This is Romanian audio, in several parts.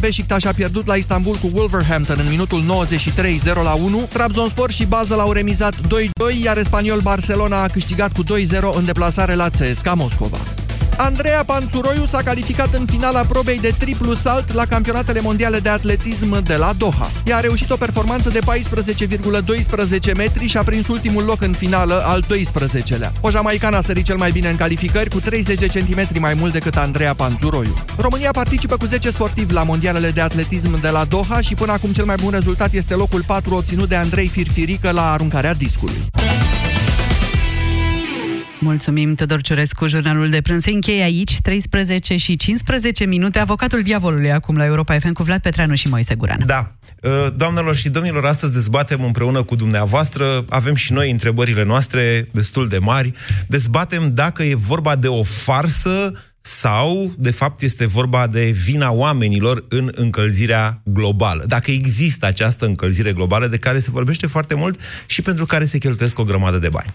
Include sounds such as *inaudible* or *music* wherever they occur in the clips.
Beşiktaş a pierdut la Istanbul cu Wolverhampton în minutul 93 0 la 1. Trabzonspor și Basel au remizat 2-2, iar Spaniol Barcelona a câștigat cu 2-0 în deplasare la CSKA Moscova. Andreea Panțuroiu s-a calificat în finala probei de triplu salt la campionatele mondiale de atletism de la Doha. Ea a reușit o performanță de 14,12 metri și a prins ultimul loc în finală, al 12-lea. O jamaicană a sărit cel mai bine în calificări cu 30 cm mai mult decât Andreea Panțuroiu. România participă cu 10 sportivi la mondialele de atletism de la Doha și până acum cel mai bun rezultat este locul 4 obținut de Andrei Firfirică la aruncarea discului. Mulțumim, Tudor Ciurescu. Jurnalul de prânz se încheie aici, 13 și 15 minute. Avocatul diavolului acum la Europa FM cu Vlad Petreanu și Moise Guran. Da. Uh, doamnelor și domnilor, astăzi dezbatem împreună cu dumneavoastră, avem și noi întrebările noastre destul de mari, dezbatem dacă e vorba de o farsă sau, de fapt, este vorba de vina oamenilor în încălzirea globală. Dacă există această încălzire globală de care se vorbește foarte mult și pentru care se cheltuiesc o grămadă de bani.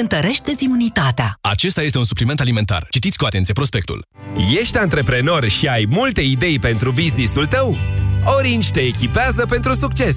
întărește imunitatea. Acesta este un supliment alimentar. Citiți cu atenție prospectul. Ești antreprenor și ai multe idei pentru businessul tău? Orange te echipează pentru succes!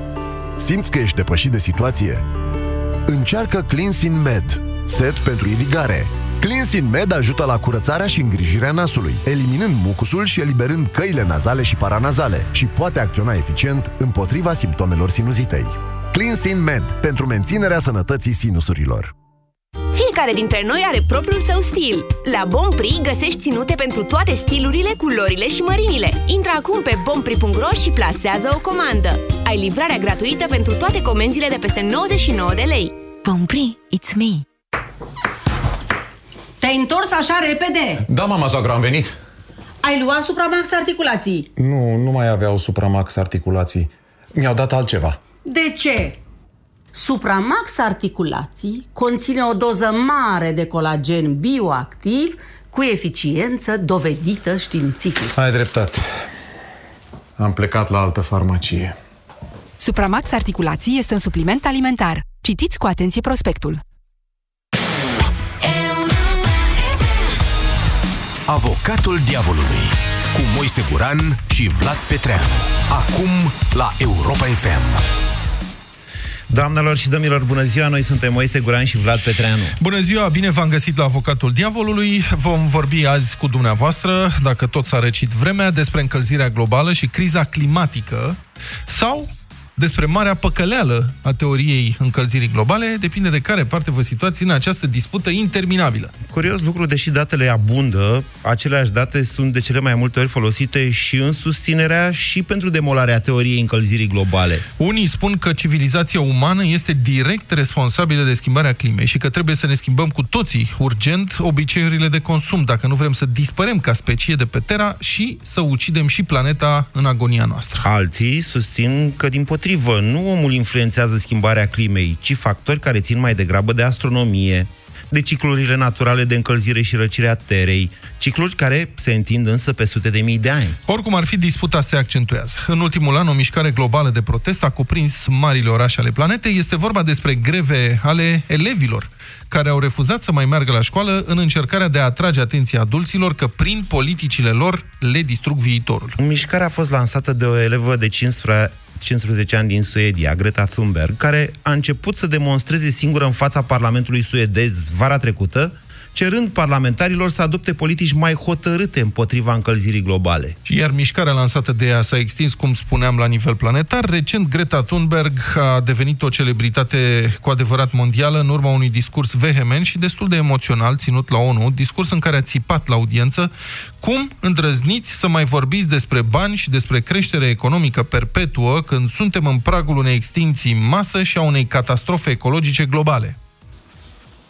Simți că ești depășit de situație? Încearcă Cleansin Med, set pentru irigare. Cleansin Med ajută la curățarea și îngrijirea nasului, eliminând mucusul și eliberând căile nazale și paranazale și poate acționa eficient împotriva simptomelor sinuzitei. Cleansin Med, pentru menținerea sănătății sinusurilor. Fiecare dintre noi are propriul său stil. La Bompri găsești ținute pentru toate stilurile, culorile și mărimile. Intră acum pe bompri.ro și plasează o comandă. Ai livrarea gratuită pentru toate comenzile de peste 99 de lei. Bompri, it's me! Te-ai întors așa repede? Da, mama soacră, am venit. Ai luat Supramax articulații? Nu, nu mai aveau Supramax articulații. Mi-au dat altceva. De ce? Supramax articulații conține o doză mare de colagen bioactiv cu eficiență dovedită științific. Ai dreptate. Am plecat la altă farmacie. Supramax articulații este un supliment alimentar. Citiți cu atenție prospectul. Avocatul diavolului cu Moise Guran și Vlad Petreanu. Acum la Europa FM. Doamnelor și domnilor, bună ziua! Noi suntem Moise Guran și Vlad Petreanu. Bună ziua! Bine v-am găsit la Avocatul Diavolului. Vom vorbi azi cu dumneavoastră, dacă tot s-a răcit vremea, despre încălzirea globală și criza climatică sau despre marea păcăleală a teoriei încălzirii globale, depinde de care parte vă situați în această dispută interminabilă. Curios lucru, deși datele abundă, aceleași date sunt de cele mai multe ori folosite și în susținerea și pentru demolarea teoriei încălzirii globale. Unii spun că civilizația umană este direct responsabilă de schimbarea climei și că trebuie să ne schimbăm cu toții urgent obiceiurile de consum, dacă nu vrem să dispărem ca specie de pe Terra și să ucidem și planeta în agonia noastră. Alții susțin că din potrivă potrivă, nu omul influențează schimbarea climei, ci factori care țin mai degrabă de astronomie, de ciclurile naturale de încălzire și răcire a terei, cicluri care se întind însă pe sute de mii de ani. Oricum ar fi, disputa se accentuează. În ultimul an, o mișcare globală de protest a cuprins marile orașe ale planetei. Este vorba despre greve ale elevilor, care au refuzat să mai meargă la școală în încercarea de a atrage atenția adulților că prin politicile lor le distrug viitorul. Mișcarea a fost lansată de o elevă de 15, 15 ani din Suedia, Greta Thunberg, care a început să demonstreze singură în fața Parlamentului suedez vara trecută cerând parlamentarilor să adopte politici mai hotărâte împotriva încălzirii globale. Iar mișcarea lansată de ea s-a extins, cum spuneam, la nivel planetar. Recent, Greta Thunberg a devenit o celebritate cu adevărat mondială în urma unui discurs vehement și destul de emoțional ținut la ONU, discurs în care a țipat la audiență cum îndrăzniți să mai vorbiți despre bani și despre creștere economică perpetuă când suntem în pragul unei extinții în masă și a unei catastrofe ecologice globale.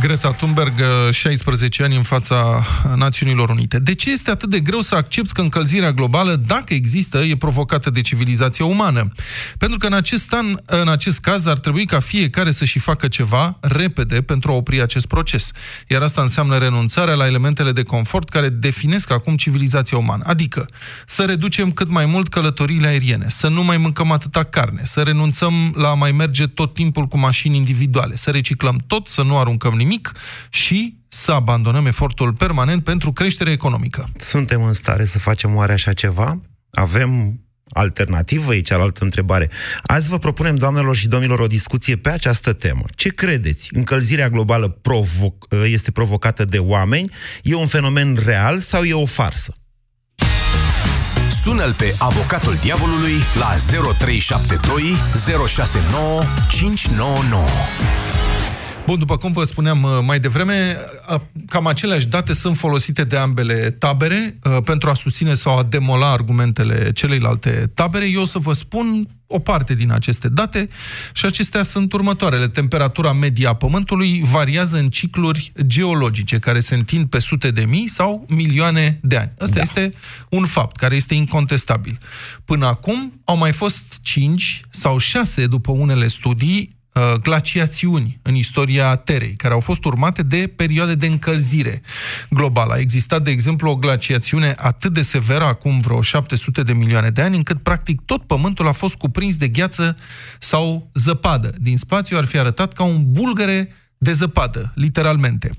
Greta Thunberg, 16 ani în fața Națiunilor Unite. De ce este atât de greu să accepti că încălzirea globală, dacă există, e provocată de civilizația umană? Pentru că în acest an, în acest caz, ar trebui ca fiecare să și facă ceva repede pentru a opri acest proces. Iar asta înseamnă renunțarea la elementele de confort care definesc acum civilizația umană. Adică să reducem cât mai mult călătoriile aeriene, să nu mai mâncăm atâta carne, să renunțăm la a mai merge tot timpul cu mașini individuale, să reciclăm tot, să nu aruncăm nimic, nimic și să abandonăm efortul permanent pentru creștere economică. Suntem în stare să facem oare așa ceva? Avem alternativă? E cealaltă întrebare. Azi vă propunem, doamnelor și domnilor, o discuție pe această temă. Ce credeți? Încălzirea globală provo- este provocată de oameni? E un fenomen real sau e o farsă? Sună-l pe avocatul diavolului la 0372 069 599. Bun, după cum vă spuneam uh, mai devreme, uh, cam aceleași date sunt folosite de ambele tabere uh, pentru a susține sau a demola argumentele celeilalte tabere. Eu o să vă spun o parte din aceste date și acestea sunt următoarele. Temperatura media a Pământului variază în cicluri geologice care se întind pe sute de mii sau milioane de ani. Asta da. este un fapt care este incontestabil. Până acum au mai fost cinci sau șase, după unele studii, Uh, glaciațiuni în istoria Terei, care au fost urmate de perioade de încălzire globală. A existat, de exemplu, o glaciațiune atât de severă, acum vreo 700 de milioane de ani, încât, practic, tot Pământul a fost cuprins de gheață sau zăpadă. Din spațiu ar fi arătat ca un bulgăre de zăpadă, literalmente.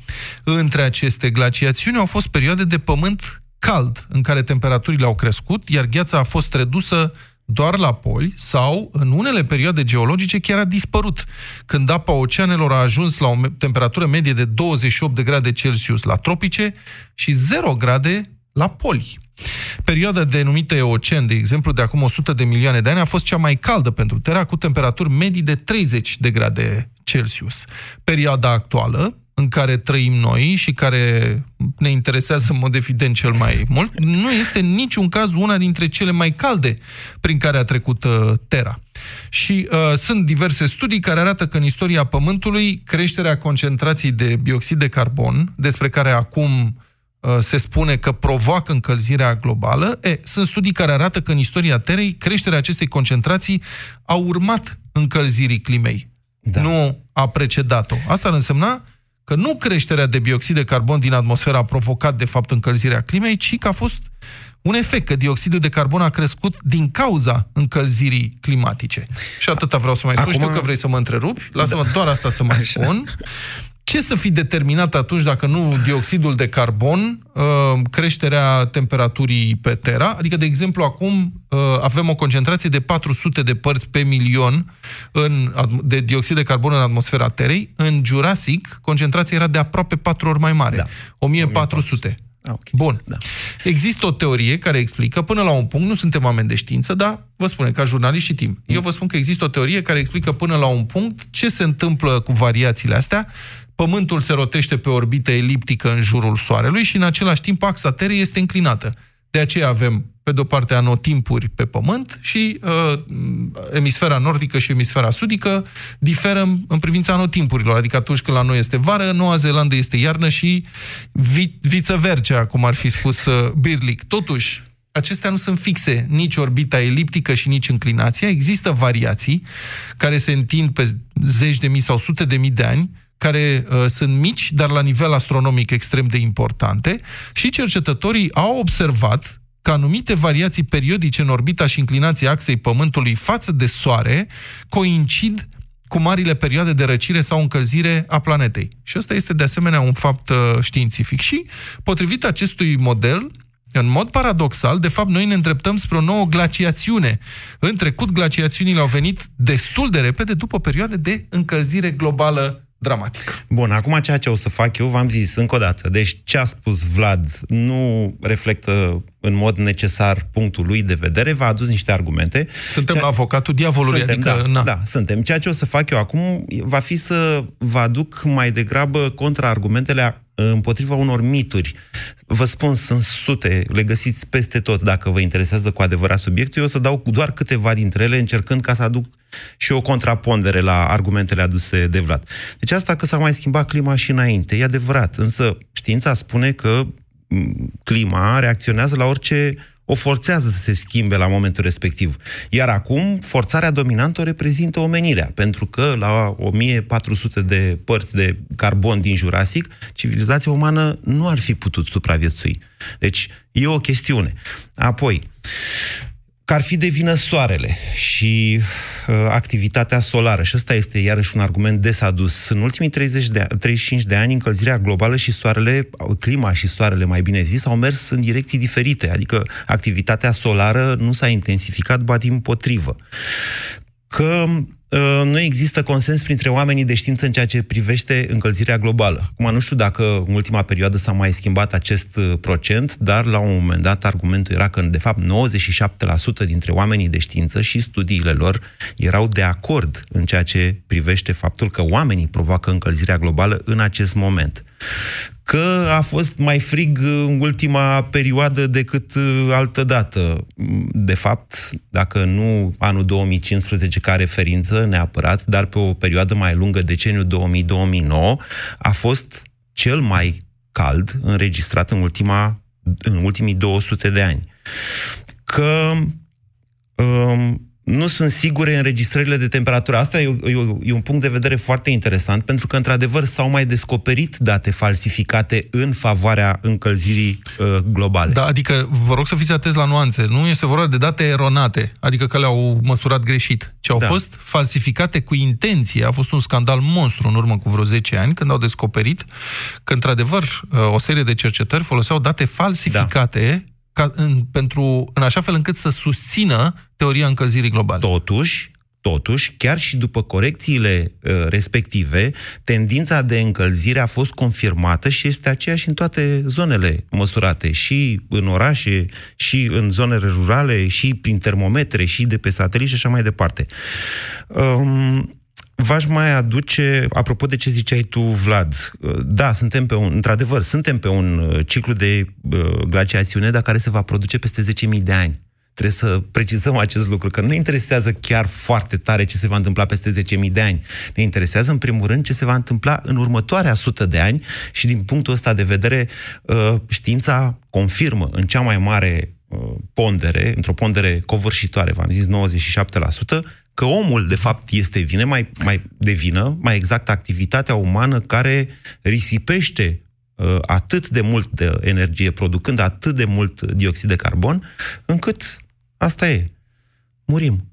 Între aceste glaciațiuni au fost perioade de pământ cald, în care temperaturile au crescut, iar gheața a fost redusă doar la poli sau, în unele perioade geologice, chiar a dispărut, când apa oceanelor a ajuns la o temperatură medie de 28 de grade Celsius la tropice și 0 grade la poli. Perioada denumită Eocen, de exemplu, de acum 100 de milioane de ani, a fost cea mai caldă pentru Terra, cu temperaturi medii de 30 de grade Celsius. Perioada actuală, în care trăim noi și care ne interesează în mod evident cel mai mult, nu este în niciun caz una dintre cele mai calde prin care a trecut uh, Terra. Și uh, sunt diverse studii care arată că în istoria Pământului creșterea concentrației de bioxid de carbon, despre care acum uh, se spune că provoacă încălzirea globală, e, sunt studii care arată că în istoria Terei creșterea acestei concentrații a urmat încălzirii climei. Da. Nu a precedat-o. Asta ar însemna că nu creșterea de bioxid de carbon din atmosferă a provocat, de fapt, încălzirea climei, ci că a fost un efect, că dioxidul de carbon a crescut din cauza încălzirii climatice. Și atâta vreau să mai spun. Acum... Știu că vrei să mă întrerupi, lasă-mă da. doar asta să mai Așa. spun. Ce să fi determinat atunci, dacă nu dioxidul de carbon, uh, creșterea temperaturii pe Terra? Adică, de exemplu, acum uh, avem o concentrație de 400 de părți pe milion în, de dioxid de carbon în atmosfera Terei. În Jurassic, concentrația era de aproape 4 ori mai mare. Da. 1400. Ah, okay. Bun. Da. Există o teorie care explică, până la un punct, nu suntem oameni de știință, dar vă spune, ca jurnalist și timp. Eu vă spun că există o teorie care explică până la un punct ce se întâmplă cu variațiile astea Pământul se rotește pe orbită eliptică în jurul Soarelui și în același timp axa Terei este înclinată. De aceea avem, pe de-o parte, anotimpuri pe Pământ și uh, emisfera nordică și emisfera sudică diferă în privința anotimpurilor. Adică atunci când la noi este vară, Noua Zeelandă este iarnă și vi- viceversa, cum ar fi spus uh, Birlic. Totuși, acestea nu sunt fixe, nici orbita eliptică și nici înclinația. Există variații care se întind pe zeci de mii sau sute de mii de ani, care uh, sunt mici, dar la nivel astronomic extrem de importante, și cercetătorii au observat că anumite variații periodice în orbita și inclinația axei Pământului față de Soare coincid cu marile perioade de răcire sau încălzire a planetei. Și ăsta este de asemenea un fapt uh, științific. Și, potrivit acestui model, în mod paradoxal, de fapt, noi ne îndreptăm spre o nouă glaciațiune. În trecut, glaciațiunile au venit destul de repede după perioade de încălzire globală dramatică. Bun, acum ceea ce o să fac eu, v-am zis încă o dată, deci ce a spus Vlad nu reflectă în mod necesar punctul lui de vedere, v-a adus niște argumente. Suntem Ceea... la avocatul diavolului, suntem, adică... Da, na. da, suntem. Ceea ce o să fac eu acum va fi să vă aduc mai degrabă contraargumentele împotriva unor mituri. Vă spun, sunt sute, le găsiți peste tot dacă vă interesează cu adevărat subiectul. Eu o să dau doar câteva dintre ele, încercând ca să aduc și o contrapondere la argumentele aduse de Vlad. Deci asta că s-a mai schimbat clima și înainte, e adevărat, însă știința spune că clima reacționează la orice o forțează să se schimbe la momentul respectiv. Iar acum, forțarea dominantă o reprezintă omenirea, pentru că la 1400 de părți de carbon din Jurasic, civilizația umană nu ar fi putut supraviețui. Deci, e o chestiune. Apoi, că ar fi de vină soarele și uh, activitatea solară. Și ăsta este iarăși un argument des adus. În ultimii 30 de, 35 de ani, încălzirea globală și soarele, clima și soarele, mai bine zis, au mers în direcții diferite. Adică activitatea solară nu s-a intensificat, ba din potrivă. Că Uh, nu există consens printre oamenii de știință în ceea ce privește încălzirea globală. Acum, nu știu dacă în ultima perioadă s-a mai schimbat acest uh, procent, dar la un moment dat argumentul era că, de fapt, 97% dintre oamenii de știință și studiile lor erau de acord în ceea ce privește faptul că oamenii provoacă încălzirea globală în acest moment că a fost mai frig în ultima perioadă decât uh, altă dată. De fapt, dacă nu anul 2015 ca referință neapărat, dar pe o perioadă mai lungă, deceniul 2000-2009, a fost cel mai cald înregistrat în, ultima, în ultimii 200 de ani. Că um, nu sunt sigure înregistrările de temperatură. Asta e, e, e un punct de vedere foarte interesant, pentru că, într-adevăr, s-au mai descoperit date falsificate în favoarea încălzirii uh, globale. Da, adică vă rog să fiți atenți la nuanțe. Nu este vorba de date eronate, adică că le-au măsurat greșit, ci au da. fost falsificate cu intenție. A fost un scandal monstru în urmă cu vreo 10 ani, când au descoperit că, într-adevăr, uh, o serie de cercetări foloseau date falsificate da ca în, pentru, în așa fel încât să susțină teoria încălzirii globale. Totuși, Totuși, chiar și după corecțiile uh, respective, tendința de încălzire a fost confirmată și este aceeași în toate zonele măsurate, și în orașe, și în zonele rurale, și prin termometre, și de pe satelit și așa mai departe. Um, V-aș mai aduce, apropo de ce ziceai tu, Vlad, da, suntem pe un, într-adevăr, suntem pe un uh, ciclu de uh, glaciațiune, dar care se va produce peste 10.000 de ani. Trebuie să precizăm acest lucru, că nu ne interesează chiar foarte tare ce se va întâmpla peste 10.000 de ani. Ne interesează, în primul rând, ce se va întâmpla în următoarea sută de ani și, din punctul ăsta de vedere, uh, știința confirmă în cea mai mare uh, pondere, într-o pondere covârșitoare, v-am zis 97%, că omul, de fapt, este vine mai, mai de vină, mai exact activitatea umană care risipește uh, atât de mult de energie, producând atât de mult dioxid de carbon, încât asta e. Murim.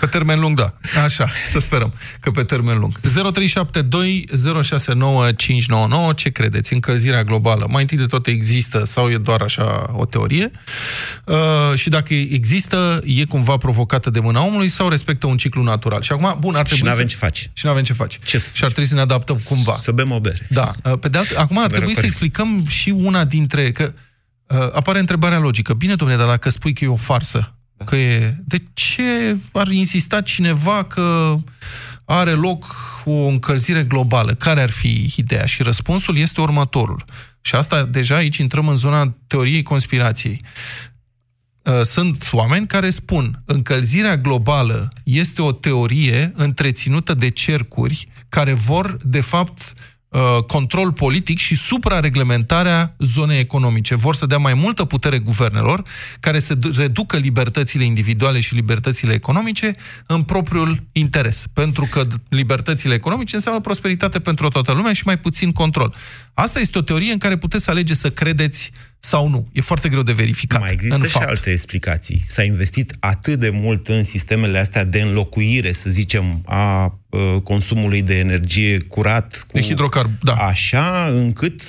Pe termen lung, da. Așa, să sperăm că pe termen lung. 0372069599, ce credeți? Încălzirea globală, mai întâi de toate există sau e doar așa o teorie? Uh, și dacă există, e cumva provocată de mâna omului sau respectă un ciclu natural? Și acum, bun, ar trebui Și nu avem să... ce face. Și nu avem ce face. Ce să și ar trebui să ne adaptăm cumva. Să bem o bere. Da. Uh, pe de alt... Acum Să ar bem trebui să corect. explicăm și una dintre... Că, uh, apare întrebarea logică. Bine, domnule, dar dacă spui că e o farsă, Că e... De ce ar insista cineva că are loc o încălzire globală? Care ar fi ideea? Și răspunsul este următorul. Și asta, deja aici intrăm în zona teoriei conspirației. Uh, Sunt oameni care spun încălzirea globală este o teorie întreținută de cercuri care vor, de fapt, uh, control politic și suprareglementarea zonei economice. Vor să dea mai multă putere guvernelor care să d- reducă libertățile individuale și libertățile economice în propriul interes. Pentru că d- libertățile economice înseamnă prosperitate pentru toată lumea și mai puțin control. Asta este o teorie în care puteți să alegeți să credeți sau nu. E foarte greu de verificat. Mai există în și fapt. alte explicații. S-a investit atât de mult în sistemele astea de înlocuire, să zicem, a uh, consumului de energie curat cu De hidrocarb, da. așa, încât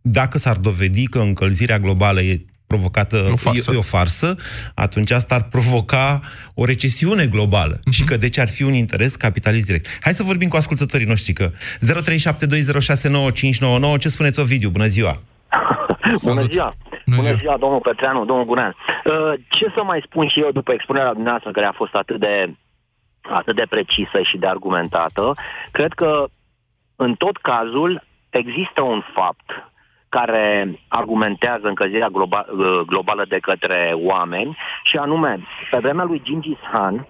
dacă s-ar dovedi că încălzirea globală e provocată, E o farsă. e, e o farsă, atunci asta ar provoca o recesiune globală Mhm. și că deci ar fi un interes capitalist direct. Hai să vorbim cu ascultătorii noștri, că 0372069599, ce spuneți, Ovidiu? Bună ziua! Bună ziua! Bună ziua, domnul Petreanu, domnul Gunean. Uh, Ce să mai spun și eu după expunerea dumneavoastră, care a fost atât de, atât de precisă și de argumentată, cred că în tot cazul există un fapt care argumentează încălzirea globa- uh, globală de către oameni și anume, pe vremea lui Gingis Khan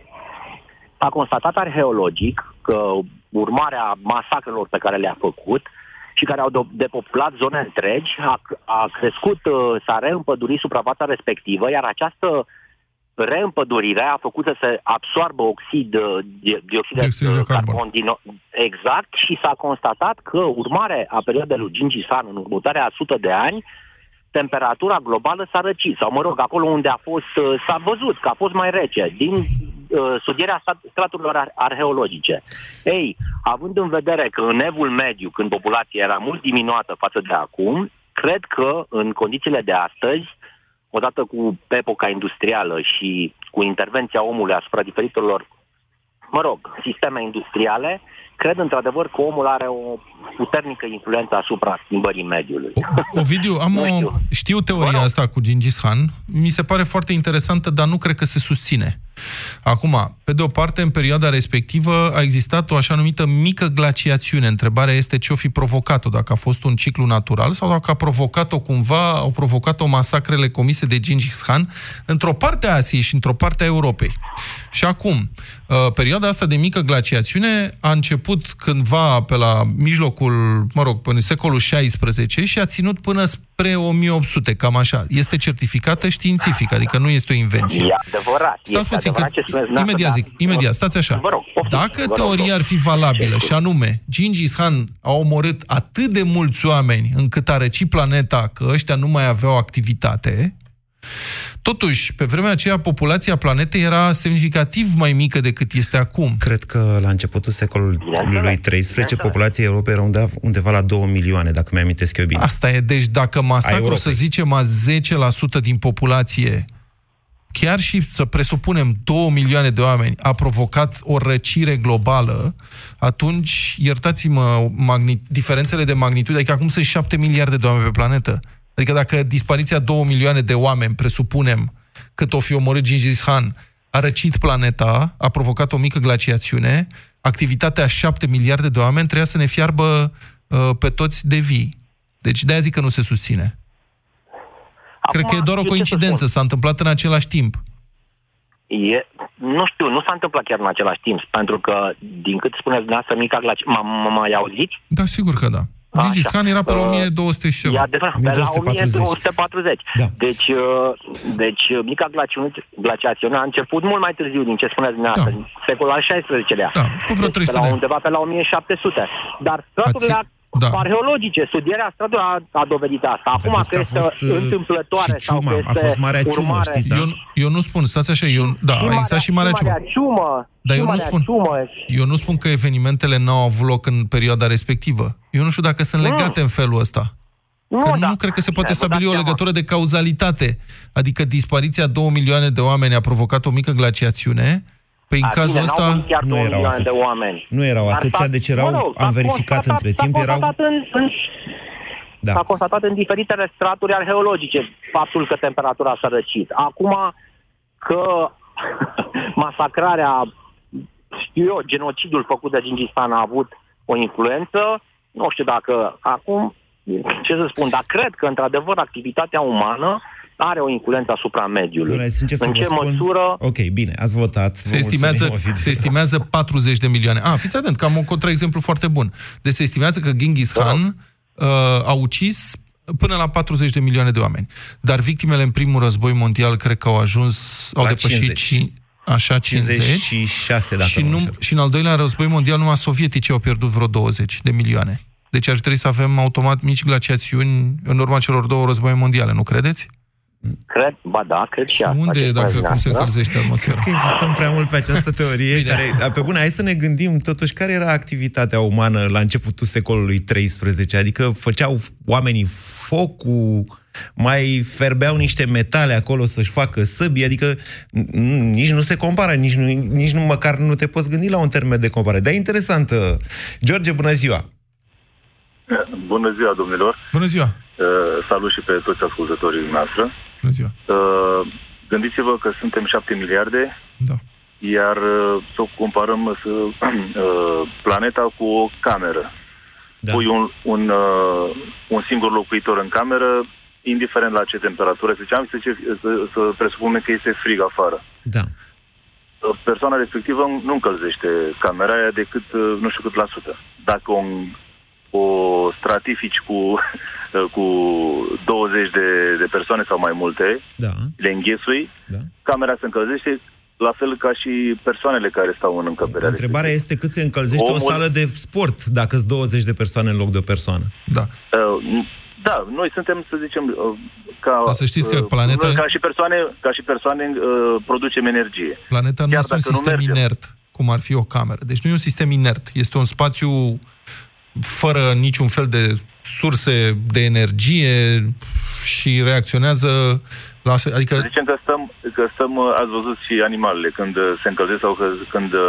a constatat arheologic că urmarea masacrelor pe care le-a făcut și care au do- depopulat zone întregi, a, a crescut, uh, s-a reîmpădurit suprafața respectivă, iar această reîmpădurire a făcut să se absoarbă oxid, uh, di- dioxid de Dioxid de uh, carbon. carbon din, exact și s-a constatat că urmare a perioadei lui Gingis Khan în următoarea sută de ani, temperatura globală s-a răcit, sau mă rog, acolo unde a fost, uh, s-a văzut că a fost mai rece, din uh, studierea stat- straturilor ar- arheologice. Ei, având în vedere că în evul mediu, când populația era mult diminuată față de acum, cred că în condițiile de astăzi, odată cu epoca industrială și cu intervenția omului asupra diferitelor, mă rog, sisteme industriale, cred într-adevăr că omul are o puternică influență asupra schimbării mediului. Ovidiu, am o... Știu teoria asta cu Gingis Khan. Mi se pare foarte interesantă, dar nu cred că se susține. Acum, pe de o parte, în perioada respectivă a existat o așa numită mică glaciațiune. Întrebarea este ce o fi provocat-o, dacă a fost un ciclu natural sau dacă a provocat-o cumva, au provocat-o masacrele comise de Gingis Khan într-o parte a Asiei și într-o parte a Europei. Și acum, uh, perioada asta de mică glaciațiune a început cândva pe la mijlocul, mă rog, până în secolul XVI și a ținut până spre 1800, cam așa. Este certificată științific, adică nu este o invenție. E adevărat. Stați este puțin, că adevărat ce spuneți dumneavoastră, imediat dar- zic, imediat, stați așa. Vă rog, poftiți, Dacă vă rog, teoria vă ar fi valabilă și anume, Gingis Khan a omorât atât de mulți oameni încât a răcit planeta că ăștia nu mai aveau activitate, Totuși, pe vremea aceea, populația planetei era semnificativ mai mică decât este acum. Cred că la începutul secolului XIII, populația Europei era undeva, undeva la 2 milioane, dacă mi-amintesc eu bine. Asta e, deci dacă A masacrul, Europei. să zicem, a 10% din populație, chiar și să presupunem 2 milioane de oameni, a provocat o răcire globală, atunci, iertați-mă, magni- diferențele de magnitudine, adică acum sunt 7 miliarde de oameni pe planetă. Adică dacă dispariția 2 milioane de oameni, presupunem, cât o fi omorât Gingis Khan, a răcit planeta, a provocat o mică glaciațiune, activitatea a 7 miliarde de oameni trebuia să ne fiarbă uh, pe toți de vii. Deci de-aia zic că nu se susține. Cred că e doar o eu ce să coincidență, s-a întâmplat în același timp. E, nu știu, nu s-a întâmplat chiar în același timp, pentru că, din cât spuneți dumneavoastră, mica glacie... M-am mai auzit? Da, sigur că da. Gingis Khan era pe la Uh, 1200 și ceva. E adevărat, pe la 1240. Da. Deci, uh, deci uh, mica glaciațiune, glaciațiune a început mult mai târziu din ce spuneți dumneavoastră, în secolul al XVI-lea. Da, cu vreo deci, 300 pe la de ani. undeva pe la 1700. Dar straturile Da. arheologice, studierea straturilor a, a dovedit asta. Acum Vedeți că că a este fost, uh, întâmplătoare și sau ciuma, că a este fost Marea Ciumă, urmare... știți, da? Eu, eu nu spun, stați așa, eu, da, a existat și Marea Ciumă. Marea Ciumă, Dar și eu nu Marea spun, Ciumă, eu nu spun că evenimentele n-au avut loc în perioada respectivă. Eu nu știu dacă sunt legate în felul ăsta. Că nu, nu cred că se poate Bine, vă stabili dați o seama. legătură de cauzalitate. Adică dispariția 2 milioane de oameni a provocat o mică glaciațiune. Păi în A, cazul bine, ăsta... n-au murit chiar Nu 2 erau milioane atâți. de oameni. Nu erau Dar atâția, s-a- deci erau, mă rog, s-a am verificat constatat- între timp, s-a erau... constatat în, în, Da. S-a constatat în diferitele straturi arheologice faptul că temperatura s-a răcit. Acum că *laughs* masacrarea, știu eu, genocidul făcut de Gingis Khan a avut o influență, nu știu dacă acum, ce să spun, dar cred că într-adevăr activitatea umană are o influență asupra mediului. Domnule, sincer să în vă ce spun- măsură Ok, bine, ați votat. Se estimează, se estimează 40 de milioane. Ah, fiți atent, că am un contraexemplu foarte bun. Deci se estimează că Genghis Khan uh, a ucis până la 40 de milioane de oameni. Dar victimele în primul război mondial cred că au ajuns, au La depășit 50. și așa 50. 56, dacă și, nu mă nu, înșel. și în al doilea război mondial numai sovietici au pierdut vreo 20 de milioane. Deci ar trebui să avem automat mici glaciațiuni în urma celor două războaie mondiale, nu credeți? Cred, ba da, cred și asta. Unde e dacă cum se dumneavoastră. încălzește *laughs* atmosfera? Cred că insistăm prea mult pe această teorie care, dar pe bune, hai să ne gândim totuși care era activitatea umană la începutul secolului 13, adică făceau oamenii focul, mai ferbeau niște metale acolo să-și facă săbi, adică n- nici nu se compară, nici, nu, nici nu măcar nu te poți gândi la un termen de comparare. Dar e interesantă. George, bună ziua! Bună ziua, domnilor! Bună ziua! Uh, salut și pe toți ascultătorii noastre. Bună ziua! Uh, gândiți-vă că suntem 7 miliarde, da. iar uh, să comparăm să, *clears throat* uh, planeta cu o cameră. Da. Pui un, un, uh, un singur locuitor în cameră, indiferent la ce temperatură, să, ziceam, să, să, să presupunem că este frig afară. Da. Uh, Persoana respectivă nu încălzește camera aia decât uh, nu știu cât la sută. Dacă o, o stratifici cu, *laughs* cu 20 de, de persoane sau mai multe, da. le înghesui, da. camera se încălzește la fel ca și persoanele care stau în încăperea Întrebarea este cât se încălzește Omul- o sală de sport dacă sunt 20 de persoane în loc de o persoană. Da. Uh, da, noi suntem, să zicem, uh, ca, Dar să știți că uh, planeta- ca și persoane, ca și persoane uh, producem energie. Planeta nu Chiar este un dacă nu sistem mergem. inert, cum ar fi o cameră. Deci nu e un sistem inert. Este un spațiu fără niciun fel de surse de energie și reacționează la... Adică Să zicem că stăm, că stăm, uh, ați văzut și animalele când uh, se încălzesc sau că, când uh,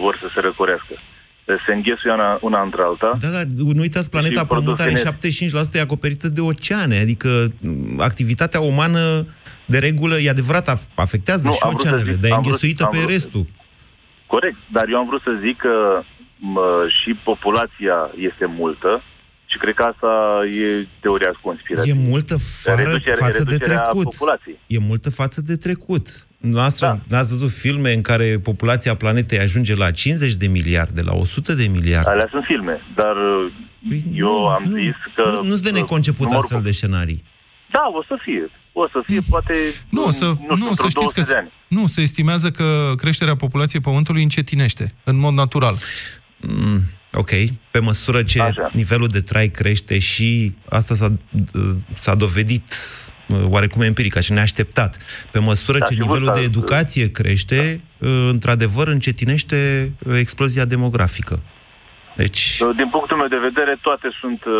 vor să se răcorească. Uh, Se înghesuie una, una între alta. Da, da, nu uitați, planeta Și Pământ are produs 75% e acoperită de oceane, adică m, activitatea umană de regulă, e adevărat, af- afectează Nu, și am vrut să oceanele, zic- dar e am vrut- înghesuită am pe vrut să- restul. Corect, dar eu am vrut să zic că mă, și populația este multă și cred că asta e teoria conspirației. E multă fară, Reducerea- față de reducerea trecut. populației. E multă față de trecut. Noastră, da. n-ați văzut filme în care populația planetei ajunge la 50 de miliarde, la 100 de miliarde? Alea sunt filme, dar uh, eu am zis că... Păi Nu, nu-s de neconceput numărul astfel de scenarii. Da, o să fie. O să fie, poate, Nu, o să, nu, nu, știu, să într-o știți că 200 de ani. nu, se estimează că creșterea populației Pământului încetinește, în mod natural. Mm, ok. Pe măsură ce Așa. nivelul de trai crește și asta s-a, s-a dovedit uh, oarecum empiric, așa neașteptat. Pe măsură Da, ce și nivelul vârsta- de educație crește, uh, într-adevăr încetinește uh, explozia demografică. Deci, Uh, Din punctul meu de vedere, toate sunt uh,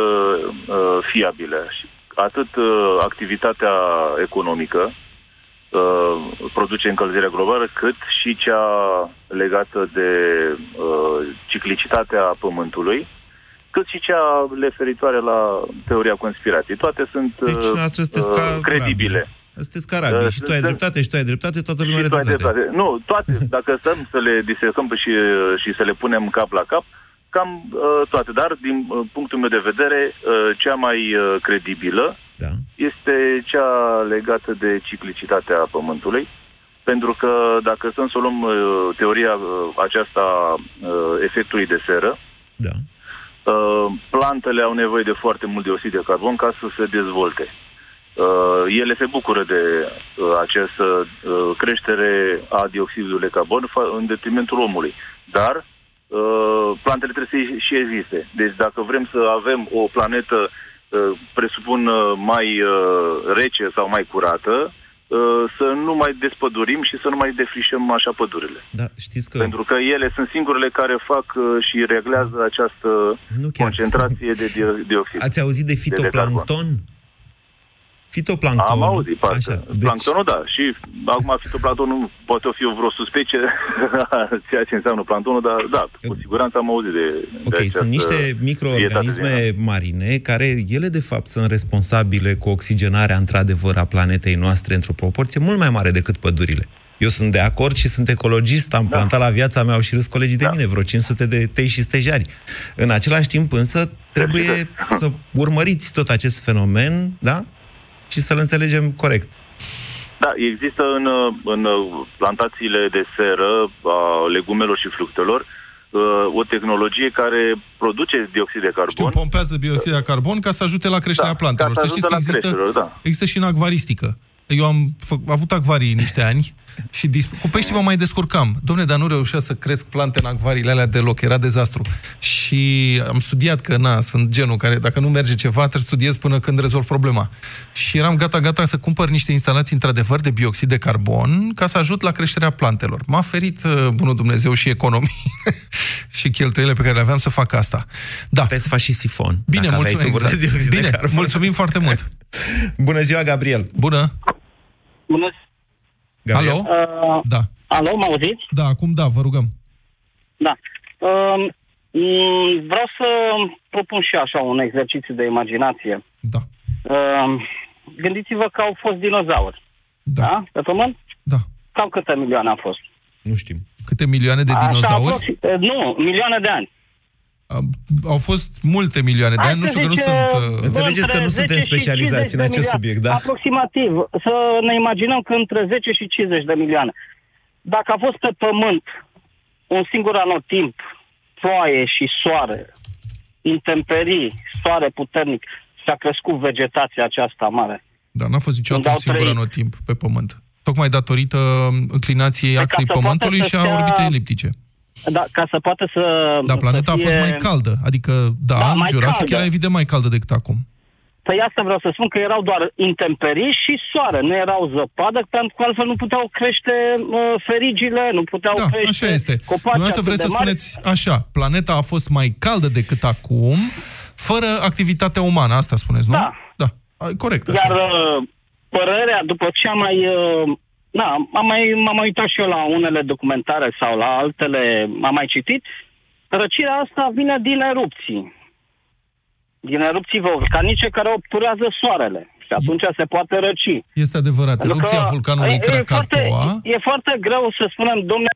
uh, fiabile. Și Atât uh, activitatea economică uh, produce încălzirea globală, cât și cea legată de uh, ciclicitatea Pământului, cât și cea referitoare la teoria conspirației. Toate sunt uh, Deci, noastră sunteți ca credibile. sunteți carabi. Uh, și tu ai sunt- dreptate, și tu ai dreptate, toată lumea Și are tu ai dreptate. dreptate. Nu, toate, *laughs* dacă stăm să le disecăm și, și să le punem cap la cap, cam uh, toate. Dar, din uh, punctul meu de vedere, uh, cea mai uh, credibilă da. este cea legată de ciclicitatea Pământului. Pentru că dacă stăm să o luăm uh, teoria uh, aceasta uh, efectului de seră, da. uh, plantele au nevoie de foarte mult dioxid de carbon ca să se dezvolte. Uh, ele se bucură de uh, această uh, creștere a dioxidului de carbon fa- în detrimentul omului. Dar uh, plantele trebuie să și existe. Deci dacă vrem să avem o planetă, uh, presupun, uh, mai uh, rece sau mai curată, uh, să nu mai despădurim și să nu mai defrișăm așa pădurile. Da, știți că... Pentru că ele sunt singurele care fac uh, și reglează această concentrație de dio- *laughs* dioxid. Ați auzit de fitoplancton? Fitoplancton. Am auzit, parcă. Așa, deci- Planctonul, da. Și acum fitoplanctonul poate fi vreo suspecie *laughs* ceea ce înseamnă planctonul, dar da, cu siguranță am auzit de, Ok, de această sunt niște vietate microorganisme de marine care, ele de fapt, sunt responsabile cu oxigenarea, într-adevăr, a planetei noastre într-o proporție mult mai mare decât pădurile. Eu sunt de acord și sunt ecologist, am da. plantat la viața mea, au și râs colegii de mine, vreo 500 de tei și stejari. În același timp, însă, trebuie să urmăriți tot acest fenomen, da? Și să-l înțelegem corect. Da, există în, uh, în uh, plantațiile de seră a legumelor și fructelor uh, o tehnologie care produce dioxid de carbon. Știu, pompează dioxid de carbon ca să ajute la creșterea Da, plantelor. ca să Să știți că ajute la există, creșterilor, da. există și în acvaristică. Eu am fă- avut acvarii niște ani și dis- cu pești mă mai descurcam. Domne, dar nu reușea să cresc plante în acvariile alea deloc, era dezastru. Și am studiat că, na, sunt genul care, dacă nu merge ceva, trebuie studiez până când rezolv problema. Și eram gata-gata să cumpăr niște instalații, într-adevăr, de bioxid de carbon, ca să ajut la creșterea plantelor. M-a ferit, uh, bunul Dumnezeu, și economii *laughs* și cheltuielile pe care le aveam să fac asta. Da. Puteai să faci și sifon. Bine, dacă aveai mulțumim. tuburi de Exact. dioxid de Bine, carbon. mulțumim foarte mult. *laughs* Bună ziua, Gabriel! Bună! Bună Alo? Uh, Da. alo, mă auziți? Da, acum da, vă rugăm. Da. Uh, m, vreau să propun și așa un exercițiu de imaginație. Da. Uh, gândiți-vă că au fost dinozauri. Da. da? Pe pământ? Da. Cam câte milioane au fost? Nu știm. Câte milioane de Așa, dinozauri? aproxim- uh, nu, milioane de ani. Au fost multe milioane de Hai ani, nu să știu că nu zicem, sunt... uh, Înțelegeți că nu între suntem 10 și specializați 50 în de acest milioane. subiect, da? Aproximativ. Să ne imaginăm că între 10 și 50 de milioane. Dacă a fost pe pământ un singur anotimp, ploaie și soare, intemperii, soare puternic, s-a crescut vegetația aceasta mare. Da, n-a fost niciodată Unde un au singur trăit. anotimp pe Pământ. Tocmai datorită înclinației Păi, axei ca să poată Pământului să și a stea- orbitei eliptice. Da, ca să poată să... Dar planeta să a fost fie- mai caldă. Adică, da, Da, în mai Jurassic caldă. era evident mai caldă decât acum. Păi asta vreau să spun că erau doar intemperii și soare, nu erau zăpadă, pentru că altfel nu puteau crește uh, ferigile, nu puteau Da, crește așa este. copaci Dumneavoastră atât vreți de să mari. spuneți așa, planeta a fost mai caldă decât acum, fără activitatea umană, asta spuneți, nu? Da. Da, A, corect. Așa Iar este. uh, părerea, după ce am mai... Uh, na, am mai, m-am mai uitat și eu la unele documentare sau la altele, am mai citit, răcirea asta vine din erupții. Din erupții vulcanice care obturează soarele. Și atunci se poate răci. Este adevărat. Pentru Erupția că vulcanului e, e, foarte, Krakatoa... e foarte greu să spunem, domne,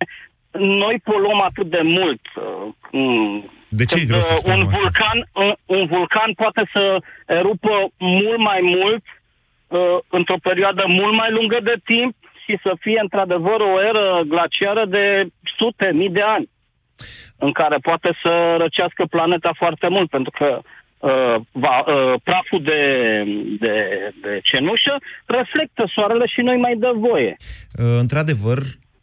noi poluăm atât de mult. uh, mm, De ce e când, greu să uh, spunem un asta? vulcan, un, un vulcan poate să erupă mult mai mult uh, într-o perioadă mult mai lungă de timp și să fie într-adevăr o eră glaciară de sute, mii de ani în care poate să răcească planeta foarte mult, pentru că uh, va, uh, praful de, de, de cenușă reflectă soarele și noi mai dă voie. Uh, Într-adevăr,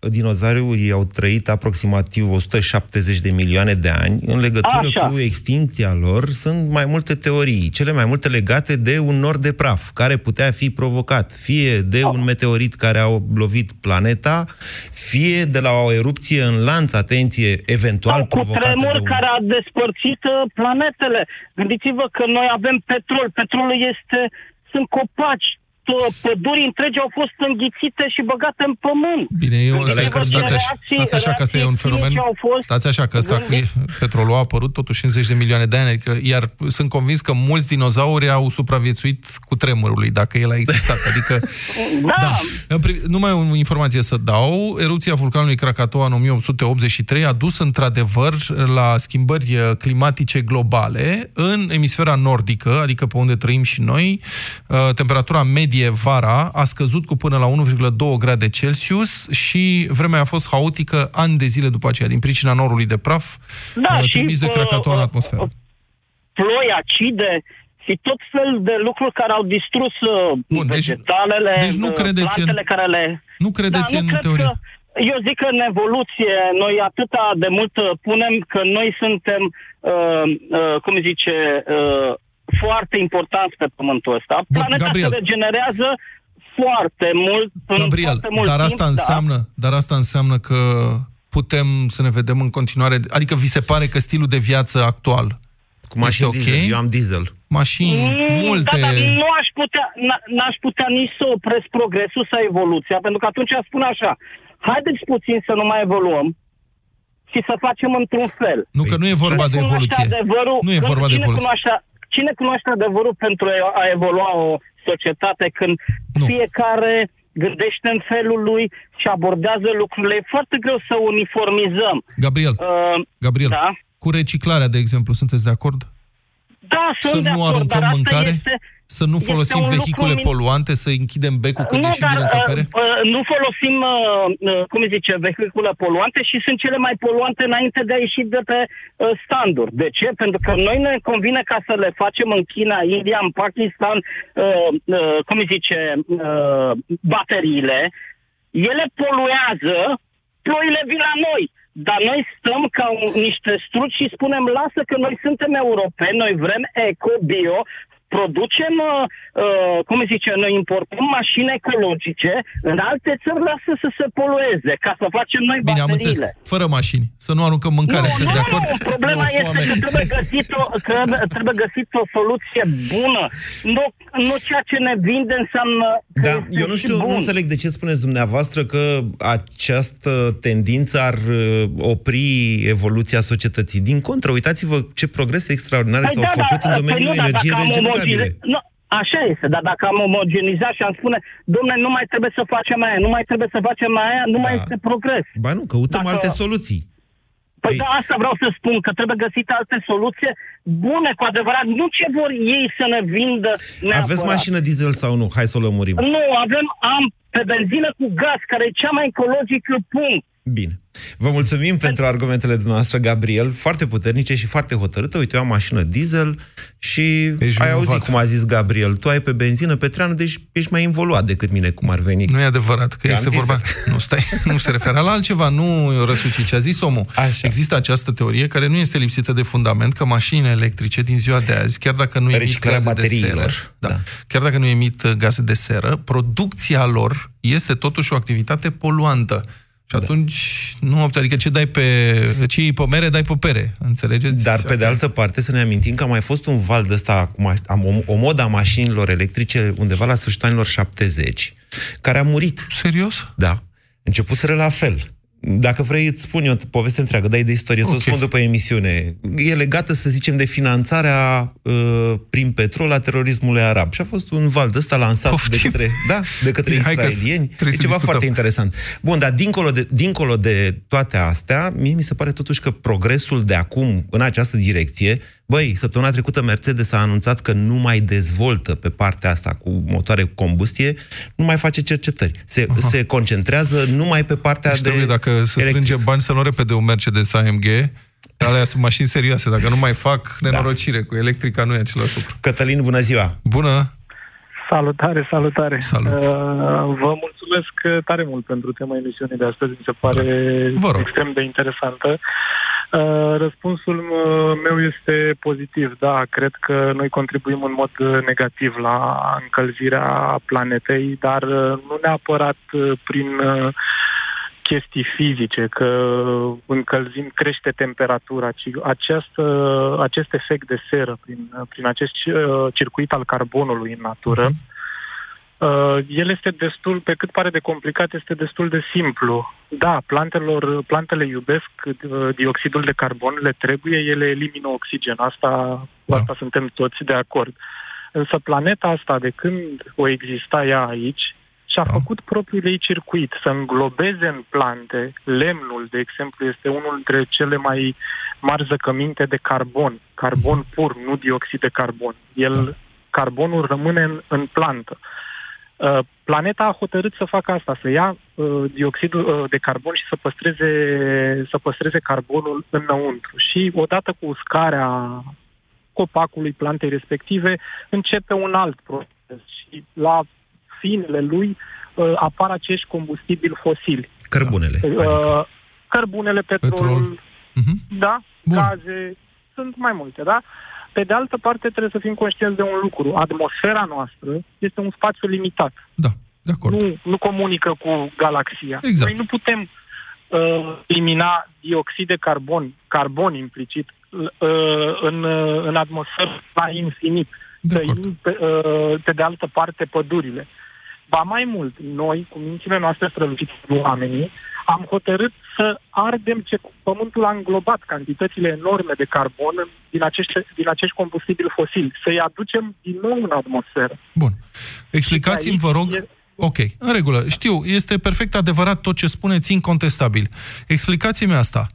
dinozaurii au trăit aproximativ 170 de milioane de ani. În legătură Așa. cu extincția lor sunt mai multe teorii, cele mai multe legate de un nor de praf, care putea fi provocat fie de un meteorit care a lovit planeta, fie de la o erupție în lanț, atenție, eventual Cu provocată de tremur un... care a despărțit uh, planetele. Gândiți-vă că noi avem petrol. Petrolul este, sunt copaci. To- Păduri întregi au fost înghițite și băgate în pământ. Bine, eu, Gândiți-vă stați, ce stați, așa, reacții- stați așa că asta e un reacții fenomen. chimice Au fost. Stați așa că ăsta cu Gândiți- petrolul a apărut totuși în zeci de milioane de ani, adică, iar sunt convins că mulți dinozauri au supraviețuit cu tremurului, dacă el a existat. *laughs* Adică, Da. În pri- Numai o informație să dau. Erupția vulcanului Krakatoa în 1883 a dus într-adevăr la schimbări eh, climatice globale în emisfera nordică, adică pe unde trăim și noi. eh, Temperatura medie vara a scăzut cu până la 1,2 grade Celsius și vremea a fost haotică ani de zile după aceea, din pricina norului de praf Da, eh, și, trimis de uh, Krakatoa în uh, atmosferă. ploi acide și tot fel de lucruri care au distrus uh, Bun, deci- vegetalele, deci nu uh, credeți în- plantele care le... Nu credeți da, în nu cred teorie? Că, eu zic că în evoluție noi atâta de mult uh, punem că noi suntem, uh, uh, cum zice, uh, foarte importanți pe pământul ăsta. Planeta Gabriel. se regenerează foarte mult în Gabriel, foarte mult dar timp, asta da. înseamnă, dar asta înseamnă că putem să ne vedem în continuare, adică vi se pare că stilul de viață actual Cu mașini este ok? diesel, eu am diesel. Mașini, Mm, multe... Da, dar nu aș putea, n- n-aș putea nici să opresc progresul sau evoluția, pentru că atunci aș spune așa, haideți puțin să nu mai evoluăm și să facem într-un fel. Nu, că nu e vorba Cine de cunoaște evoluție. Adevărul, Nu e vorba de cine evoluție. Cunoaște, cine cunoaște adevărul pentru a- a evolua o societate când Nu. fiecare gândește în felul lui și abordează lucrurile? E foarte greu să uniformizăm. Gabriel, Uh, Gabriel, da? cu reciclarea, de exemplu, sunteți de acord? Da, Să sunt de nu acord, aruncăm dar asta mâncare? Este, Să nu folosim vehicule min... poluante, să închidem becul când nu, ieșim dar, din încăpere? Uh, uh, nu folosim, uh, uh, cum zice, vehicule poluante și sunt cele mai poluante înainte de a ieși de pe uh, standuri. De ce? Pentru că noi ne convine ca să le facem în China, India, în Pakistan, uh, uh, cum zice, uh, bateriile. Ele poluează, ploile vin la noi. Dar noi stăm ca un, niște struci și spunem, lasă că noi suntem europeni, noi vrem eco, bio, producem, uh, uh, cum zice, noi importăm mașini ecologice, în alte țări lasă să se polueze, ca să facem noi Bine, bateriile. am înțeles. Fără mașini. Să nu aruncăm mâncare, nu, sunteți nu, de acord? Nu, problema nu, este că trebuie găsit, o, că trebuie găsit o soluție bună. Nu, nu ceea ce ne vinde înseamnă că Da, eu nu știu, bun. nu înțeleg de ce spuneți dumneavoastră că această tendință ar uh, opri evoluția societății. Din contră, uitați-vă ce progrese extraordinare Păi s-au da, făcut da, în păi domeniul nu, dar energiei dacă am regenerabile. Omogene- Nu, așa este, dar dacă am omogenizat și am spune, domnule, nu mai trebuie să facem aia, nu mai trebuie să facem aia, nu mai este progres. Ba nu, căutăm Dacă- alte soluții. Păi da, asta vreau să spun, că trebuie găsite alte soluții bune, cu adevărat, nu ce vor ei să ne vindă neapărat. Aveți mașină diesel sau nu? Hai să o lămurim. Nu, avem, am pe benzină cu gaz, care e cea mai ecologică punct. Bine. Vă mulțumim pentru argumentele dumneavoastră, Gabriel, foarte puternice și foarte hotărâte. Uite, eu am mașină diesel și Ești ai vinovat. auzit cum a zis Gabriel. Tu ai pe benzină, pe treană, deci ești mai involuat decât mine, cum ar veni. Nu e adevărat, că Eu este am vorba... diesel. Nu, stai, *laughs* nu se referă la altceva, nu răsuci ce a zis omul. Așa. Există această teorie care nu este lipsită de fundament, că mașinile electrice din ziua de azi, chiar dacă nu emit Reciclarea gaze de bateriilor. seră, da, chiar dacă nu emit uh, gaze de seră, producția lor este totuși o activitate poluantă. Și atunci, nu, adică ce dai pe, ce iei pe mere, dai pe pere, înțelegeți? Dar, pe de altă parte, să ne amintim că a mai fost un val de ăsta, cu ma- am o, o modă a mașinilor electrice undeva la sfârșitul anilor 70, care a murit. Serios? Da. Începuseră la fel. Dacă vrei, îți spun eu poveste întreagă, dai de istorie, okay. să o spun după emisiune. E legată, să zicem, de finanțarea uh, prin petrol a terorismului arab. Și a fost un val de ăsta lansat Poftim. de către, da, de *laughs* către Hai că israelieni. trebuie E să ceva discutăm. foarte interesant. Bun, dar dincolo de, dincolo de toate astea, mie mi se pare totuși că progresul de acum în această direcție, băi, săptămâna trecută Mercedes a anunțat că nu mai dezvoltă pe partea asta cu motoare cu combustie, nu mai face cercetări. Se, se concentrează numai pe partea Deci de trebuie, dacă se strânge electric. bani, să nu repede un Mercedes AMG, alea sunt mașini serioase. Dacă nu mai fac, nenorocire. Da. Cu electrica nu e același lucru. Cătălin, bună ziua! Bună! Salutare, salutare! Salut. Uh, vă mulțumesc tare mult pentru tema emisiunii de astăzi, mi se pare Vă rog. extrem de interesantă. Uh, răspunsul uh, meu este pozitiv, da, cred că noi contribuim în mod uh, negativ la încălzirea planetei, dar uh, nu neapărat uh, prin uh, chestii fizice, că încălzim, crește temperatura, ci această, acest efect de seră prin, prin acest uh, circuit al carbonului în natură, uh, el este destul, pe cât pare de complicat, este destul de simplu. Da, plantelor, plantele iubesc uh, dioxidul de carbon, le trebuie, ele elimină oxigen. Asta, cu asta suntem toți de acord. Însă planeta asta, de când o exista ea aici, și-a făcut propriul ei circuit, să înglobeze în plante. Lemnul, de exemplu, este unul dintre cele mai mari zăcăminte de carbon. Carbon pur, nu dioxid de carbon. El, carbonul rămâne în, în plantă. Uh, planeta a hotărât să facă asta, să ia uh, dioxidul uh, de carbon și să păstreze, să păstreze carbonul înăuntru. Și odată cu uscarea copacului plantei respective, începe un alt proces. Și la finele lui uh, apar acești combustibili fosili. Cărbunele. Uh, cărbunele, petrol, Petrol. da, gaze, sunt mai multe, da? Pe de altă parte, trebuie să fim conștienți de un lucru. Atmosfera noastră este un spațiu limitat. Da, de acord. Nu, nu comunică cu galaxia. Exact. Noi nu putem uh, elimina dioxid de carbon, carbon implicit, uh, în, uh, în atmosferă la infinit. Tăim pe, uh, pe de altă parte pădurile. Ba mai mult, noi, cu mințile noastre strălucite, oamenii, am hotărât să ardem ce pământul a înglobat cantitățile enorme de carbon din acești, din acești combustibili fosili, să-i aducem din nou în atmosferă. Bun. Explicați-mi, vă rog... Ok, în regulă. Știu, este perfect adevărat tot ce spuneți, incontestabil. Explicați-mi asta.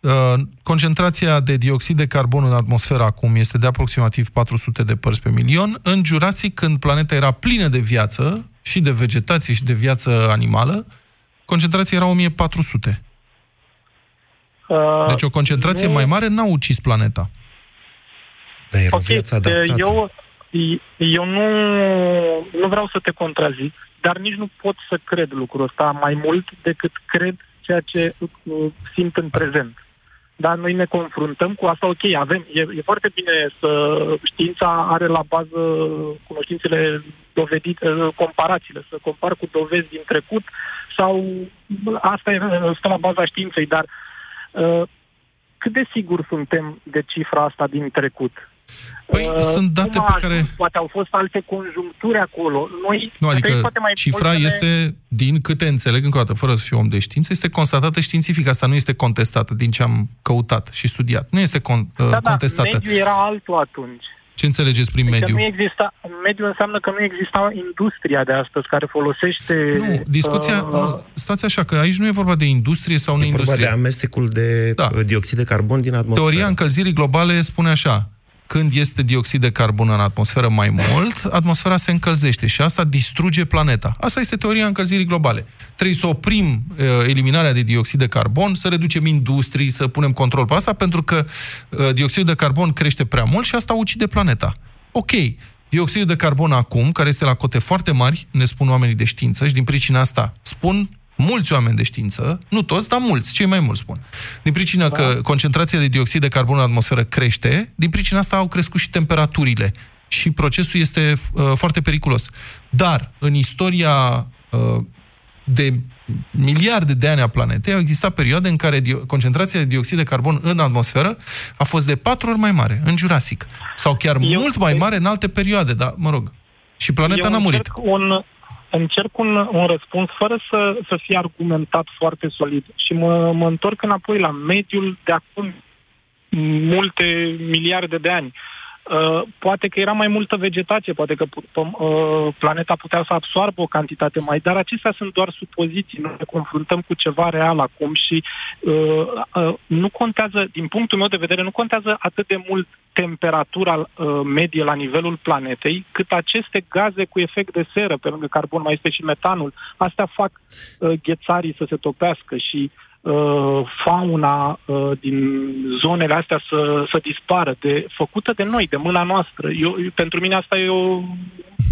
Uh, concentrația de dioxid de carbon în atmosferă acum este de aproximativ 400 de părți pe milion. În Jurassic, când planeta era plină de viață, și de vegetație și de viață animală, concentrația era 1400. Uh, Deci o concentrație nu- mai mare n-a ucis planeta. Dar era Ok, viața adaptată. eu, eu nu, nu vreau să te contrazic, dar nici nu pot să cred lucrul ăsta mai mult decât cred ceea ce uh, simt în prezent. Dar noi ne confruntăm cu asta, ok, avem, e, e foarte bine să știința are la bază cunoștințele dovedite, uh, comparațiile, să compar cu dovezi din trecut sau asta e, uh, stă la baza științei, dar uh, cât de sigur suntem de cifra asta din trecut? Păi, Uh, sunt date cum a pe care- ajuns? Poate au fost alte conjuncturi acolo. Noi Nu, ar trebui adică poate mai cifra mult să ne- este, din câte înțeleg, încă o dată, fără să fiu om de știință, este constatată științific. Asta nu este contestată din ce am căutat și studiat. Nu este con, uh, Da, da, contestată. mediul era altul atunci. Ce înțelegeți prin Deci mediu? nu exista, mediul înseamnă că nu exista industria de astăzi care folosește... Nu, discuția... uh, nu, stați așa, că aici nu e vorba de industrie sau nu E vorba industrie. de amestecul de da. dioxid de carbon din atmosferă. Teoria încălzirii globale spune așa, când este dioxid de carbon în atmosferă mai mult, atmosfera se încălzește și asta distruge planeta. Asta este teoria încălzirii globale. Trebuie să oprim uh, eliminarea de dioxid de carbon, să reducem industrii, să punem control pe asta, pentru că uh, dioxidul de carbon crește prea mult și asta ucide planeta. Ok, dioxidul de carbon acum, care este la cote foarte mari, ne spun oamenii de știință și din pricina asta spun mulți oameni de știință, nu toți, dar mulți, cei mai mulți spun. Din pricina da. că concentrația de dioxid de carbon în atmosferă crește, din pricina asta au crescut și temperaturile. Și procesul este uh, foarte periculos. Dar, în istoria uh, de miliarde de ani a planetei, au existat perioade în care dio- concentrația de dioxid de carbon în atmosferă a fost de patru ori mai mare, în Jurassic. Sau chiar Eu mult mai mare în alte perioade, dar, mă rog, și planeta eu n-a murit. încerc Un, încerc un, un răspuns fără să, să fie argumentat foarte solid și mă, mă întorc înapoi la mediul de acum multe miliarde de ani. Uh, poate că era mai multă vegetație, poate că pu- pom- uh, planeta putea să absoarbă o cantitate mai, dar acestea sunt doar supoziții. Noi ne confruntăm cu ceva real acum și uh, uh, nu contează, din punctul meu de vedere, nu contează atât de mult temperatura uh, medie la nivelul planetei, cât aceste gaze cu efect de seră, pe lângă carbon mai este și metanul, astea fac uh, ghețarii să se topească și uh, fauna uh, din zonele astea să, să dispară, de, făcută de noi, de mâna noastră. Eu, eu, pentru mine asta e o,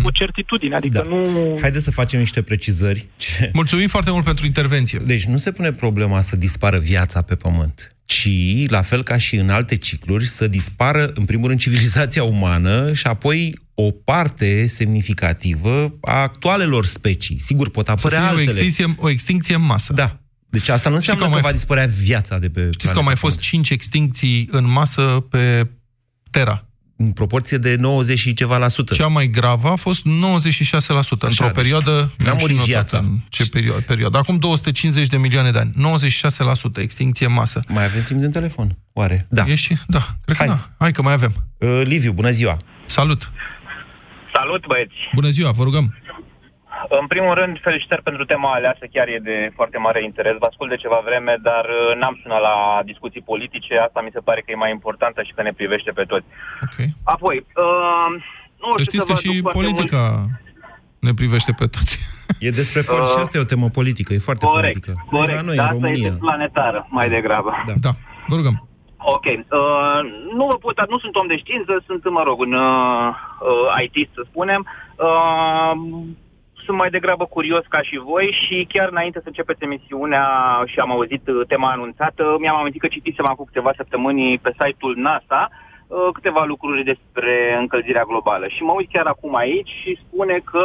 o certitudine, adică da. nu... Haideți să facem niște precizări. Ce... Mulțumim foarte mult pentru intervenție. Deci nu se pune problema să dispară viața pe pământ, ci, la fel ca și în alte cicluri, să dispară, în primul rând, civilizația umană și apoi o parte semnificativă a actualelor specii. Sigur, pot Să apărea fie o altele. extinție, o extinție în masă. Da. Deci asta nu Știți înseamnă că că, au va mai- dispărea viața de pe Știți că au mai fost cinci extincții în masă pe Terra. În proporție de 90 și ceva la sută. Cea mai gravă a fost 96%, într-o deci perioadă... n-a mi-am și murit notat viața. În ce perioadă, perioadă? Acum 250 de milioane de ani. 96% extinție în masă. Mai avem timp de telefon, oare? Da. Ești? Da, cred Hai. că da. Hai că mai avem. Uh, Liviu, bună ziua! Salut! Salut, băieți! Bună ziua, vă rugăm! În primul rând, felicitări pentru tema aleasă, chiar e de foarte mare interes. Vă ascult de ceva vreme, dar uh, n-am sunat la discuții politice. Asta mi se pare că e mai importantă și că ne privește pe toți. Okay. Apoi, uh, nu Să știu știți să că vă și aduc foarte politica ne privește pe toți. *laughs* E despre uh, și asta e o temă politică, e foarte Corect, politică. corect. La noi, dar în asta România. este planetară, mai degrabă. Da. da, vă rugăm. Ok. Uh, nu vă pot, nu sunt om de știință, sunt, mă rog, un uh, uh, IT, să spunem. Uh, sunt mai degrabă curios ca și voi și chiar înainte să începeți emisiunea și am auzit uh, tema anunțată, mi-am amintit că citisem acum câteva săptămâni pe site-ul NASA uh, câteva lucruri despre încălzirea globală. Și mă uit chiar acum aici și spune că,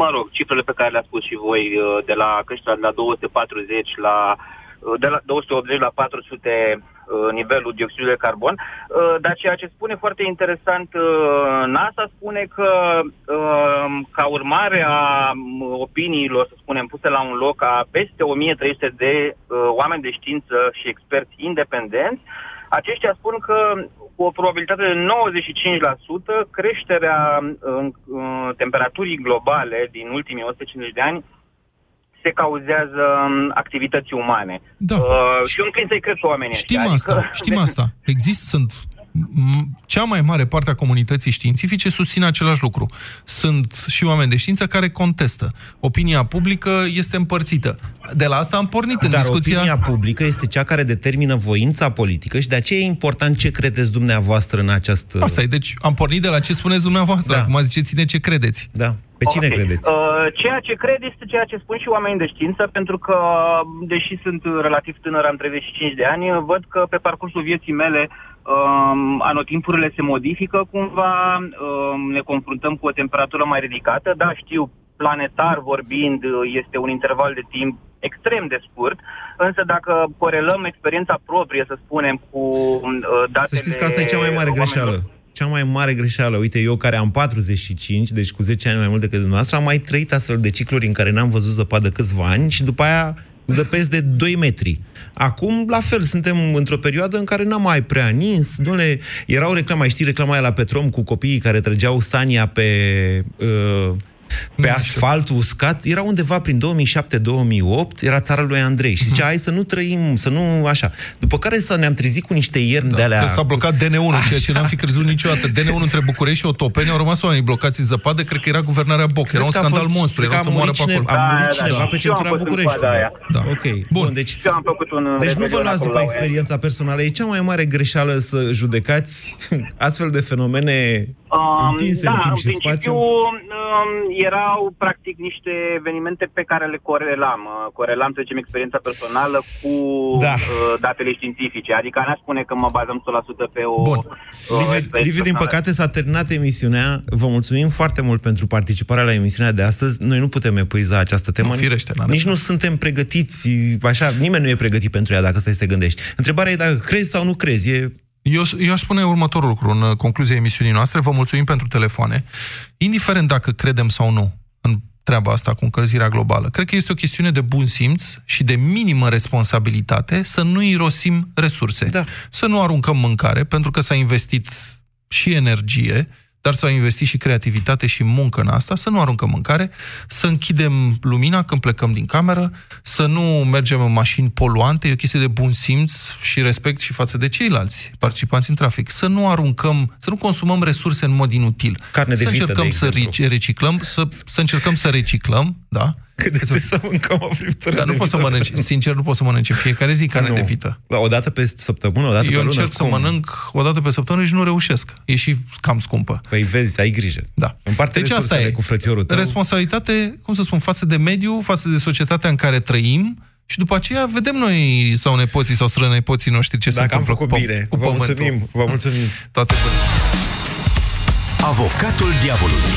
mă rog, cifrele pe care le-ați spus și voi, uh, de la creșterea de la 240 la uh, de la 280 la 400 uh, nivelul dioxidului de carbon, uh, dar ceea ce spune foarte interesant uh, NASA spune că uh, ca urmare a m, opiniilor, să spunem, puse la un loc a peste 1300 de uh, oameni de știință și experți independenți, aceștia spun că cu o probabilitate de 95% creșterea uh, uh, temperaturii globale din ultimii 150 de ani se se cauzează um, activități umane. Da. Uh, și eu înclin să-i cred pe oamenii Știm ăștia. asta, Adică, știm asta. Există, sunt m- cea mai mare parte a comunității științifice susține același lucru. Sunt și oameni de știință care contestă. Opinia publică este împărțită. De la asta am pornit în Dar discuția... opinia publică este cea care determină voința politică și de aceea e important ce credeți dumneavoastră în această... Asta e, deci am pornit de la ce spuneți dumneavoastră. Da. Acum ziceți-ne ce credeți. Da. Pe cine Ok. credeți? Uh, ceea ce cred este ceea ce spun și oamenii de știință, pentru că, deși sunt relativ tânăr, am 35 de ani, văd că pe parcursul vieții mele um, anotimpurile se modifică cumva, um, ne confruntăm cu o temperatură mai ridicată. Da, știu, planetar vorbind, este un interval de timp extrem de scurt, însă dacă corelăm experiența proprie, să spunem, cu uh, datele... Să știți că asta e cea mai mare oamenilor- greșeală. Cea mai mare greșeală. Uite, eu care am 45, deci cu 10 ani mai mult decât dumneavoastră, am mai trăit astfel de cicluri în care n-am văzut zăpadă câțiva ani și după aia zăpesc de 2 metri. Acum, la fel, suntem într-o perioadă în care n-am mai prea nins. Dom'le, era o reclamă, mai știi reclama aia la Petrom cu copiii care trăgeau stania pe... Uh, pe asfalt uscat, era undeva prin 2007-2008, era țara lui Andrei. Și zicea, hai să nu trăim, să nu așa. După care să ne-am trezit cu niște ierni de alea... Că s-a blocat DN1, ceea ce n-am fi crezut niciodată. DN1 *laughs* între București și Otopeni au rămas oamenii blocați în zăpadă, cred că era guvernarea Boc. Era un Cred că a scandal fost- monstru, cred că erau a să moară murit pe acolo. cine- a murit Da, da, cineva da. pe Și eu am centura fost în București. coada aia. Da. Ok. Bun, deci... Și eu am făcut un Deci nu vă revelion luați acolo după la experiența personală. E cea mai mare greșeală să judecați *laughs* astfel de fenomene Um, întinse da, în timp în și principiu spațiu. um, erau practic niște evenimente pe care le corelam. Uh, Corelam, să zicem, experiența personală cu Da. uh, datele științifice. Adică n a spune că mă bazăm 100% pe o... Bun. uh, Liviu, experiență Liviu, din personală. păcate, s-a terminat emisiunea. Vă mulțumim foarte mult pentru participarea la emisiunea de astăzi. Noi nu putem epuiza această temă. Nu, firește, n-are Nici nu suntem pregătiți, așa, nimeni nu e pregătit pentru ea, dacă stai să te gândești. Întrebarea e dacă crezi sau nu crezi. E Eu, eu aș spune următorul lucru în uh, concluzia emisiunii noastre. Vă mulțumim pentru telefoane. Indiferent dacă credem sau nu în treaba asta cu încălzirea globală, cred că este o chestiune de bun simț și de minimă responsabilitate să nu irosim resurse. Da. Să nu aruncăm mâncare, pentru că s-a investit și energie, dar s-au investit și creativitate și muncă în asta, să nu aruncăm mâncare, să închidem lumina când plecăm din cameră, să nu mergem în mașini poluante, e o chestie de bun simț și respect și față de ceilalți participanți în trafic. Să nu aruncăm, să nu consumăm resurse în mod inutil. Carne de să vită, încercăm de să exemplu. rici- reciclăm, să, să încercăm să reciclăm, da? Cât de să mâncăm o friptură Dar nu de poți să vită. mănânci, sincer, nu poți să mănânci în fiecare zi carne Nu. de vită. Da, o dată pe săptămână, o dată pe Eu lună? încerc să cum? mănânc o dată pe săptămână și nu reușesc. E și cam scumpă. Păi vezi, ai grijă. Da. Împarte Deci asta resursele e. cu frățiorul tău. Responsabilitate, cum să spun, față de mediu, față de societatea în care trăim și după aceea vedem noi sau nepoții sau strănepoții noștri ce se Dacă am întâmplă făcut cu, pă- bine. cu Vă pământul. mulțumim, vă mulțumim. Toate bune. Avocatul diavolului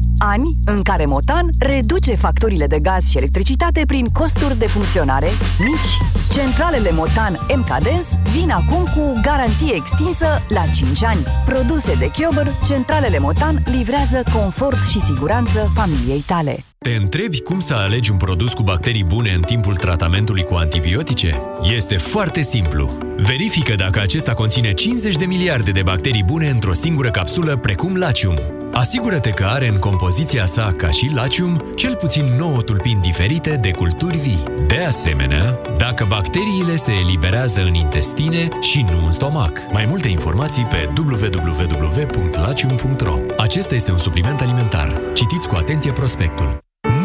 Ani în care Motan reduce facturile de gaz și electricitate prin costuri de funcționare mici. Centralele Motan MKDens vin acum cu garanție extinsă la 5 ani. Produse de Chiober, centralele Motan livrează confort și siguranță familiei tale. Te întrebi cum să alegi un produs cu bacterii bune în timpul tratamentului cu antibiotice? Este foarte simplu. Verifică dacă acesta conține 50 de miliarde de bacterii bune într-o singură capsulă, precum Lacium. Asigură-te că are în compoziția sa, ca și Lacium, cel puțin 9 tulpini diferite de culturi vii. De asemenea, dacă bacteriile se eliberează în intestine și nu în stomac. Mai multe informații pe www.lacium.ro Acesta este un supliment alimentar. Citiți cu atenție prospectul.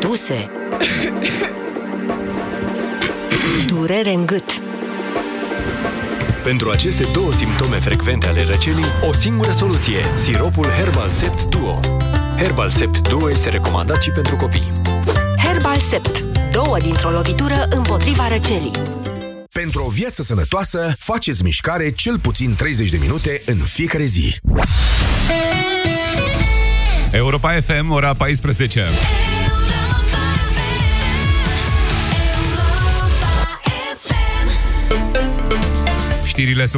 Tuse. Durere în gât. Pentru aceste două simptome frecvente ale răcelii, o singură soluție, siropul Herbal Sept Duo. Herbal Sept Duo este recomandat și pentru copii. Herbal Sept. Două dintr-o lovitură împotriva răcelii. Pentru o viață sănătoasă, faceți mișcare cel puțin 30 de minute în fiecare zi. Europa FM, ora 14. Știrile sunt